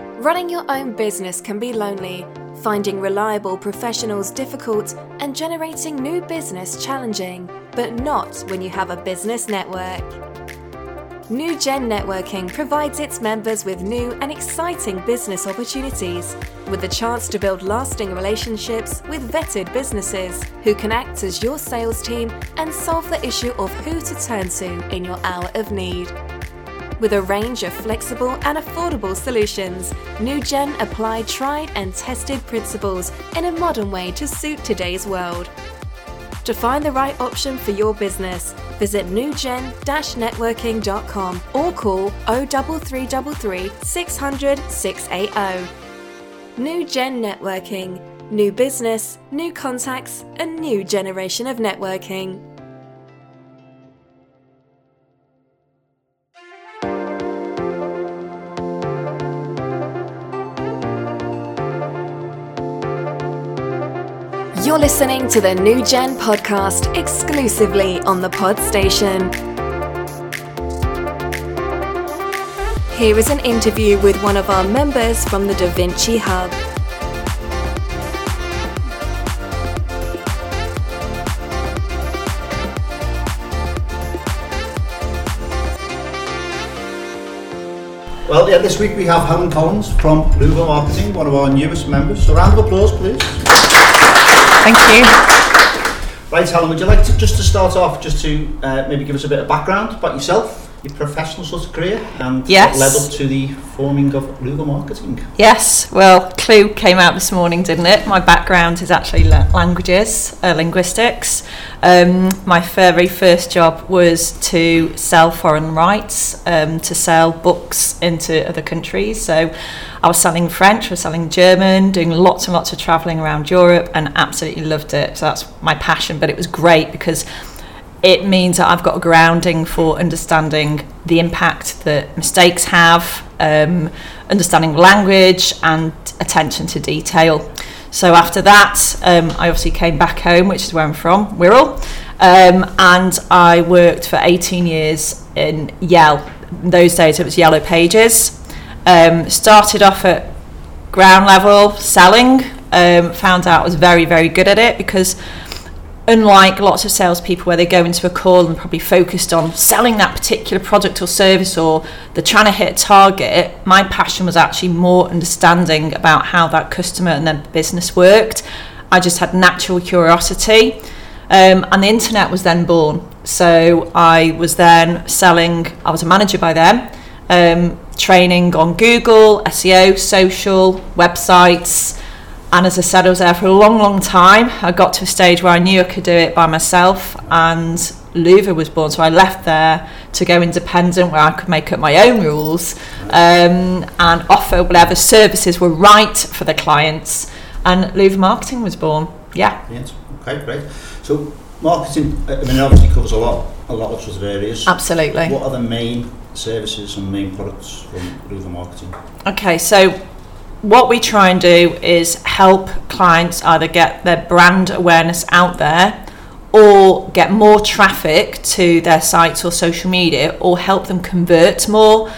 Running your own business can be lonely, finding reliable professionals difficult, and generating new business challenging, but not when you have a business network. New Gen Networking provides its members with new and exciting business opportunities, with the chance to build lasting relationships with vetted businesses who can act as your sales team and solve the issue of who to turn to in your hour of need. With a range of flexible and affordable solutions, NewGen apply tried and tested principles in a modern way to suit today's world. To find the right option for your business, visit newgen-networking.com or call 03333 600 680. New Gen Networking. New business, new contacts, a new generation of networking. You're listening to the New Gen podcast exclusively on the Pod Station. Here is an interview with one of our members from the Da Vinci Hub. Well, yeah, this week we have Helen Collins from Louver Marketing, one of our newest members. So, round of applause, please. Thank you. Right, Helen, would you like to just to start off, just to uh, maybe give us a bit of background about yourself, your professional sort of career, and Yes. what led up to the forming of Louver Marketing? Yes, well, Clue came out this morning, didn't it? My background is actually languages, uh, linguistics. Um, my very first job was to sell foreign rights, um, to sell books into other countries. So I was selling French, I was selling German, doing lots and lots of travelling around Europe, and absolutely loved it. So that's my passion, but it was great because it means that I've got a grounding for understanding the impact that mistakes have, um, understanding language, and attention to detail. So after that, um, I obviously came back home, which is where I'm from, Wirral, um, and I worked for 18 years in Yell. In those days, it was Yellow Pages. Um, started off at ground level selling. Um, found out I was very, very good at it because unlike lots of salespeople where they go into a call and probably focused on selling that particular product or service or they're trying to hit a target, my passion was actually more understanding about how that customer and their business worked. I just had natural curiosity. Um, and the internet was then born. So I was then selling, I was a manager by then, um, training on Google, SEO, social, websites. And as I said, I was there for a long, long time. I got to a stage where I knew I could do it by myself, and Louver was born. So I left there to go independent, where I could make up my own rules um, and offer whatever services were right for the clients. And Louver Marketing was born. Yeah. Yes. Okay, great. So, marketing, I mean, it obviously covers a lot, a lot of sort of areas. Absolutely. What are the main services and main products from Louver Marketing? Okay, so what we try and do is help clients either get their brand awareness out there or get more traffic to their sites or social media or help them convert more.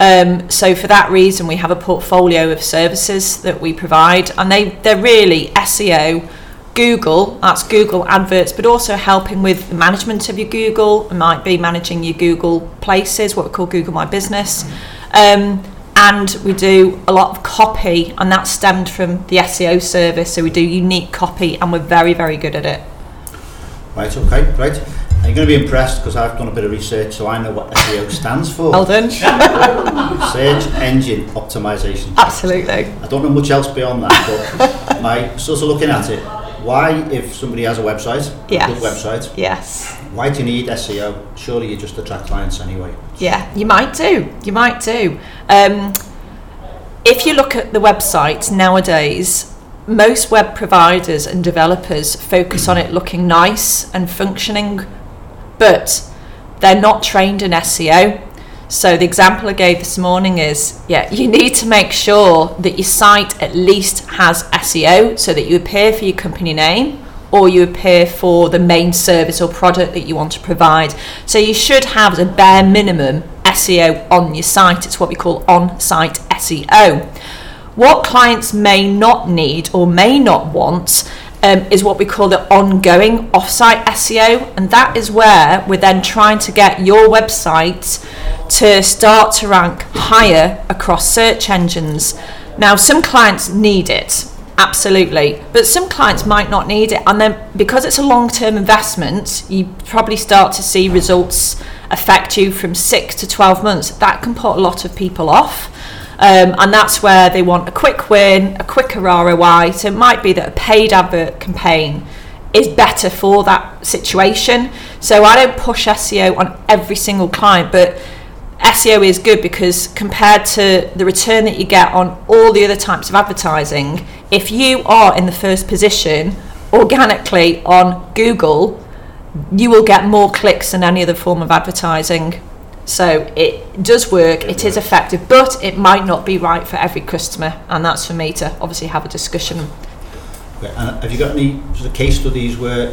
Um, so for that reason, we have a portfolio of services that we provide, and they they're really SEO, Google, that's Google adverts, but also helping with the management of your Google. It might be managing your Google places, what we call Google My Business. Um, and we do a lot of copy, and that stemmed from the SEO service. So we do unique copy, and we're very, very good at it. Right, okay, right. You're going to be impressed because I've done a bit of research, so I know what SEO stands for. Well done. Search Engine Optimization. Absolutely. I don't know much else beyond that, but my sort of looking at it, why, if somebody has a website, a Yes. good website, Yes. Why do you need SEO? Surely you just attract clients anyway. Yeah, you might do. You might do. Um, if you look at the website nowadays, most web providers and developers focus on it looking nice and functioning, but they're not trained in SEO. So the example I gave this morning is, yeah, you need to make sure that your site at least has SEO so that you appear for your company name or you appear for the main service or product that you want to provide. So you should have a bare minimum SEO on your site. It's what we call on site SEO. What clients may not need or may not want um, is what we call the ongoing offsite SEO, and that is where we're then trying to get your website to start to rank higher across search engines. Now, some clients need it, absolutely, but some clients might not need it, and then because it's a long term investment, you probably start to see results affect you from six to 12 months. That can put a lot of people off. Um, and that's where they want a quick win, a quicker ROI. So it might be that a paid advert campaign is better for that situation. So I don't push SEO on every single client, but SEO is good because compared to the return that you get on all the other types of advertising, if you are in the first position organically on Google, you will get more clicks than any other form of advertising. So it does work, it is effective, but it might not be right for every customer, and that's for me to obviously have a discussion. Have you got any sort of case studies where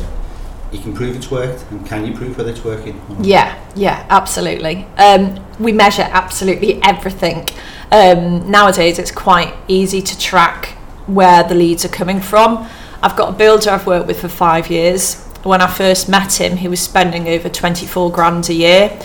you can prove it's worked, and can you prove whether it's working? Yeah, yeah, absolutely. Um, we measure absolutely everything. Um, nowadays, it's quite easy to track where the leads are coming from. I've got a builder I've worked with for five years. When I first met him, he was spending over 24 grand a year,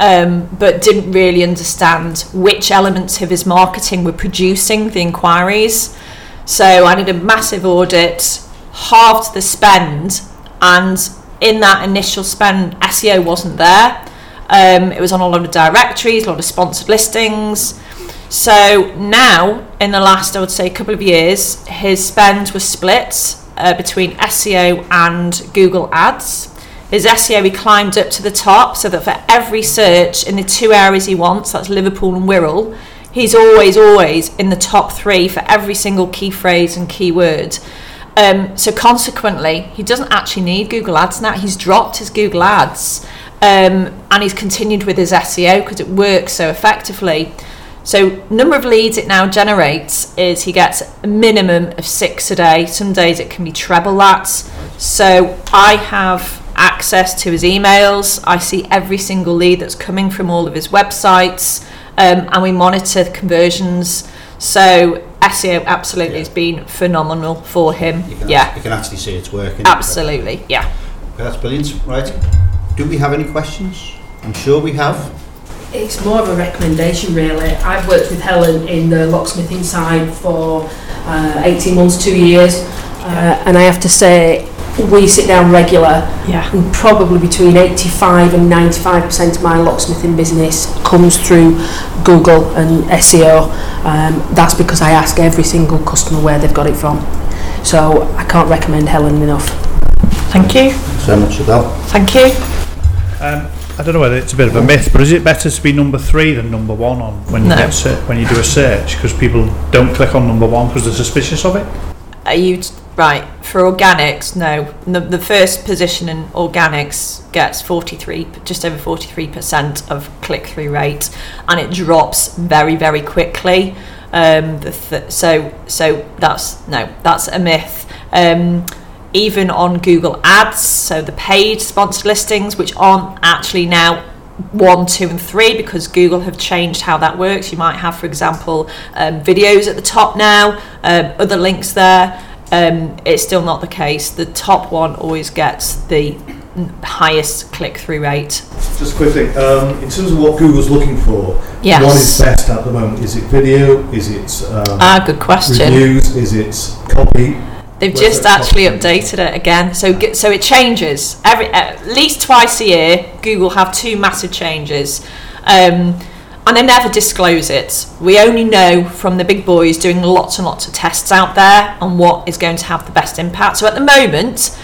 um, but didn't really understand which elements of his marketing were producing the inquiries. So I did a massive audit, halved the spend, and in that initial spend, SEO wasn't there. Um, it was on a lot of directories, a lot of sponsored listings. So now, in the last, I would say, couple of years, his spend was split uh, between SEO and Google Ads. His SEO he climbed up to the top, so that for every search in the two areas he wants, that's Liverpool and Wirral, he's always, always in the top three for every single key phrase and keyword. Um, so consequently, he doesn't actually need Google Ads now. He's dropped his Google Ads um, and he's continued with his SEO because it works so effectively. So number of leads it now generates is he gets a minimum of six a day. Some days it can be treble that. So I have access to his emails. I see every single lead that's coming from all of his websites, um, and we monitor the conversions. So SEO absolutely has been phenomenal for him. You can, Yeah, you can actually see it's working. absolutely. Yeah. Okay, that's brilliant. Right. Do we have any questions? I'm sure we have. It's more of a recommendation, really. I've worked with Helen in the locksmithing side for uh, 18 months, two years, uh, and I have to say, we sit down regular, Yeah. and probably between 85 and 95% of my locksmithing business comes through Google and SEO. Um, that's because I ask every single customer where they've got it from. So I can't recommend Helen enough. Thank you. Thanks very much, Adele. Thank you. Um, I don't know whether it's a bit of a myth, but is it better to be number three than number one on when you No. get ser- when you do a search because people don't click on number one because they're suspicious of it? Are you t- right for organics? No, the, the first position in organics gets 43, just over 43 percent of click through rate, and it drops very, very quickly. Um, th- so, so that's no, that's a myth. Um, even on Google Ads, so the paid sponsored listings, which aren't actually now one, two, and three because Google have changed how that works. You might have, for example, um, videos at the top now, um, other links there. Um, it's still not the case. The top one always gets the highest click through rate. Just quickly, um, in terms of what Google's looking for, Yes. what is best at the moment? Is it video? Is it um, Ah, good question. reviews? Is it copy? They've Where's just actually updated it again, so so it changes every at least twice a year. Google have two massive changes, um, and they never disclose it. We only know from the big boys doing lots and lots of tests out there on what is going to have the best impact. So at the moment,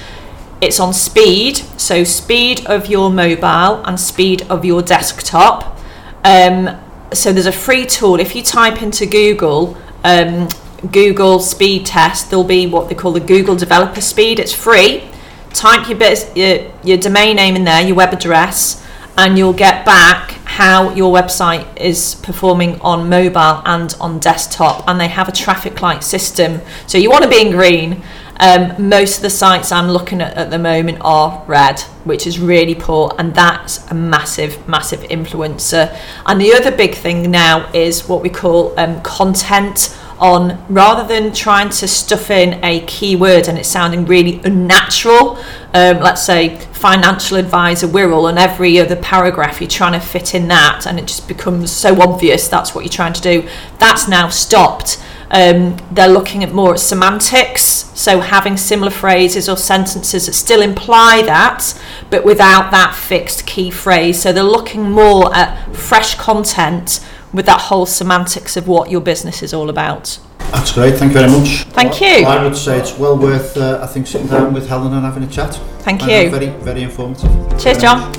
it's on speed, so speed of your mobile and speed of your desktop. Um, so there's a free tool. If you type into Google, um, Google speed test, there'll be what they call the Google developer speed. It's free. Type your, bit, your, your domain name in there, your web address, and you'll get back how your website is performing on mobile and on desktop. And they have a traffic light system. So you want to be in green. Um, most of the sites I'm looking at at the moment are red, which is really poor, and that's a massive, massive influencer. And the other big thing now is what we call um, content on rather than trying to stuff in a keyword and it sounding really unnatural. Um, let's say financial advisor Wirral and every other paragraph you're trying to fit in that, and it just becomes so obvious that's what you're trying to do. That's now stopped. Um, they're looking at more at semantics, so having similar phrases or sentences that still imply that, but without that fixed key phrase. So they're looking more at fresh content with that whole semantics of what your business is all about. That's great, thank you very much. Thank you. I would say it's well worth, uh, I think, sitting down with Helen and having a chat. Thank I know, you. Very, very informative. Cheers, John.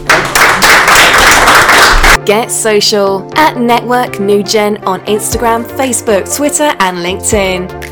Get social at Network New Gen on Instagram, Facebook, Twitter, and LinkedIn.